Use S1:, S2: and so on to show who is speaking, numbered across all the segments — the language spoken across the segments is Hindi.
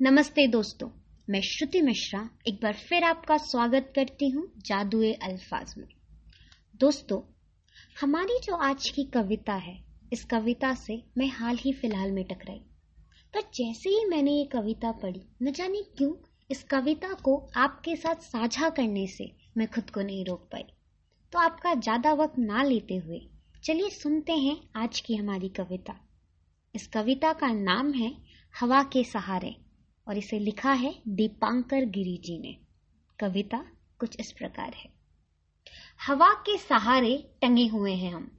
S1: नमस्ते दोस्तों, मैं श्रुति मिश्रा एक बार फिर आपका स्वागत करती हूँ जादुए अल्फाज में। दोस्तों, हमारी जो आज की कविता है, इस कविता से मैं हाल ही फ़िलहाल में टकराई। पर जैसे ही मैंने ये कविता पढ़ी, न जाने क्यों, इस कविता को आपके साथ साझा करने से मैं खुद को नहीं रोक पाई। तो आपका ज़्यादा वक्त ना लेते हुए, चलिए सुनते हैं आज की हमारी कविता। इस कविता का नाम है, हवा के सहारे। और इसे लिखा है दीपांकर गिरी जी ने। कविता कुछ इस प्रकार है। हवा के सहारे टंगे हुए हैं हम।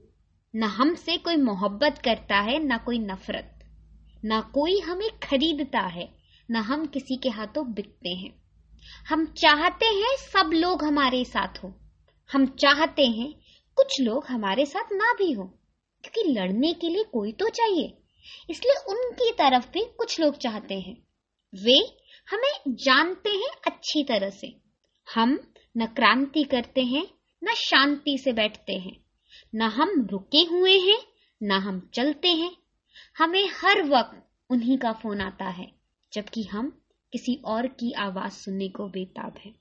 S1: न हमसे कोई मोहब्बत करता है, न कोई नफरत। न कोई हमें खरीदता है, न हम किसी के हाथों बिकते हैं। हम चाहते हैं सब लोग हमारे साथ हो। हम चाहते हैं कुछ लोग हमारे साथ ना भी हो। क्योंकि लड़ने के लिए कोई तो चाहिए। इसलिए उनकी तरफ़ भी कुछ लोग चाहते हैं। वे हमें जानते हैं अच्छी तरह से। हम न क्रांति करते हैं, न शांति से बैठते हैं। न हम रुके हुए हैं, न हम चलते हैं। हमें हर वक्त उन्हीं का फ़ोन आता है, जबकि हम किसी और की आवाज़ सुनने को बेताब हैं।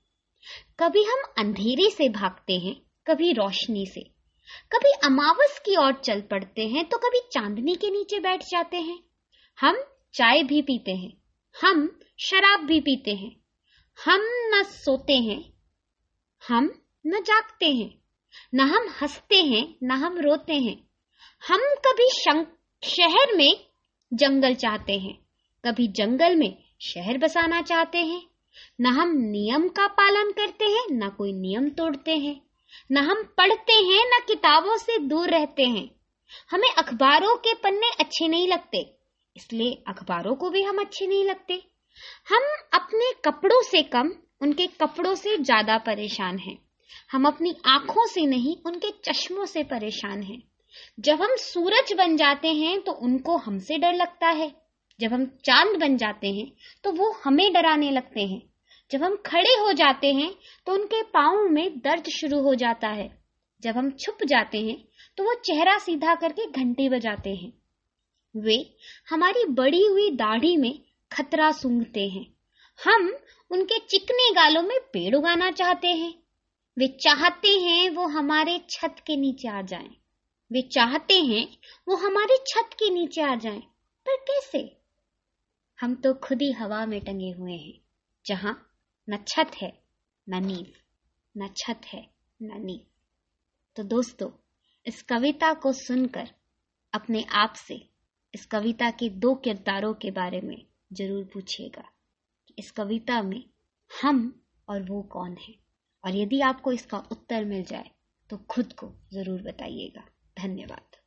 S1: कभी हम अंधेरे से भागते हैं, कभी रोशनी से। कभी अमावस की ओर चल पड़ते हैं तो कभी चांदनी के नीचे बैठ जाते हैं। हम चाय भी पीते हैं हम शराब भी पीते हैं। हम न सोते हैं। हम न जागते हैं। न हम हँसते हैं, न हम रोते हैं। हम कभी शहर में जंगल चाहते हैं। कभी जंगल में शहर बसाना चाहते हैं। न हम नियम का पालन करते हैं, न कोई नियम तोड़ते हैं। न हम पढ़ते हैं, न किताबों से दूर रहते हैं। हमें अखबारों के पन्ने अच्छे नहीं लगते। इसलिए अखबारों को भी हम अच्छे नहीं लगते। हम अपने कपड़ों से कम, उनके कपड़ों से ज़्यादा परेशान हैं। हम अपनी आँखों से नहीं, उनके चश्मों से परेशान हैं। जब हम सूरज बन जाते हैं तो उनको हमसे डर लगता है। जब हम चाँद बन जाते हैं तो वो हमें डराने लगते हैं। जब हम खड़े हो जाते हैं तो उनके पाओ में दर्द शुरू हो जाता है। जब हम छुप जाते हैं तो वो चेहरा सीधा करके घंटी बजाते हैं। वे हमारी बड़ी हुई दाढ़ी में खतरा सूंघते हैं हम उनके चिकने गालों में पेड़ उगाना चाहते हैं वे चाहते हैं वो हमारे छत के नीचे आ जाएँ। वे चाहते हैं वो हमारे छत के नीचे आ जाएँ। पर कैसे हम तो खुद ही हवा में टंगे हुए हैं, जहाँ न छत है, न नींव, न छत है, न नींव तो दोस्तों, इस कविता को सुनकर अपने आप से इस कविता के दो किरदारों के बारे में ज़रूर पूछिएगा इस कविता में हम और वो कौन है। और यदि आपको इसका उत्तर मिल जाए तो खुद को ज़रूर बताइएगा। धन्यवाद।